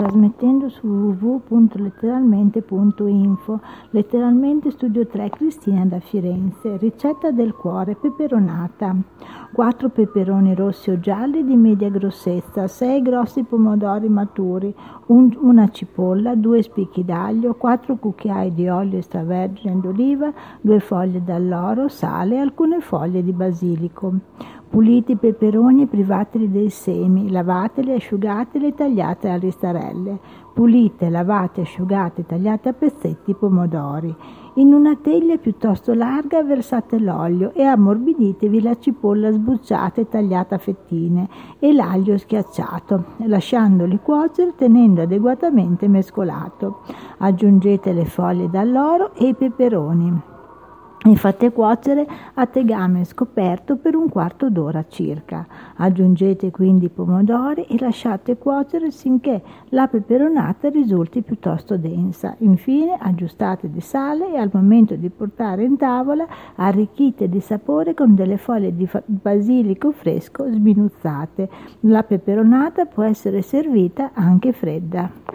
trasmettendo su www.letteralmente.info. Letteralmente Studio 3 Cristina da Firenze. Ricetta del cuore peperonata. 4 peperoni rossi o gialli di media grossezza, 6 grossi pomodori maturi, un, una cipolla, 2 spicchi d'aglio, 4 cucchiai di olio extravergine d'oliva, 2 foglie d'alloro, sale e alcune foglie di basilico. Pulite i peperoni e privateli dei semi, lavateli, asciugateli e tagliate a listarelle. Pulite, lavate, asciugate e tagliate a pezzetti i pomodori. In una teglia piuttosto larga versate l'olio e ammorbiditevi la cipolla sbucciata e tagliata a fettine e l'aglio schiacciato, lasciandoli cuocere tenendo adeguatamente mescolato. Aggiungete le foglie d'alloro e i peperoni e fate cuocere a tegame scoperto per un quarto d'ora circa. Aggiungete quindi i pomodori e lasciate cuocere finché la peperonata risulti piuttosto densa. Infine aggiustate di sale e al momento di portare in tavola arricchite di sapore con delle foglie di basilico fresco sminuzzate. La peperonata può essere servita anche fredda.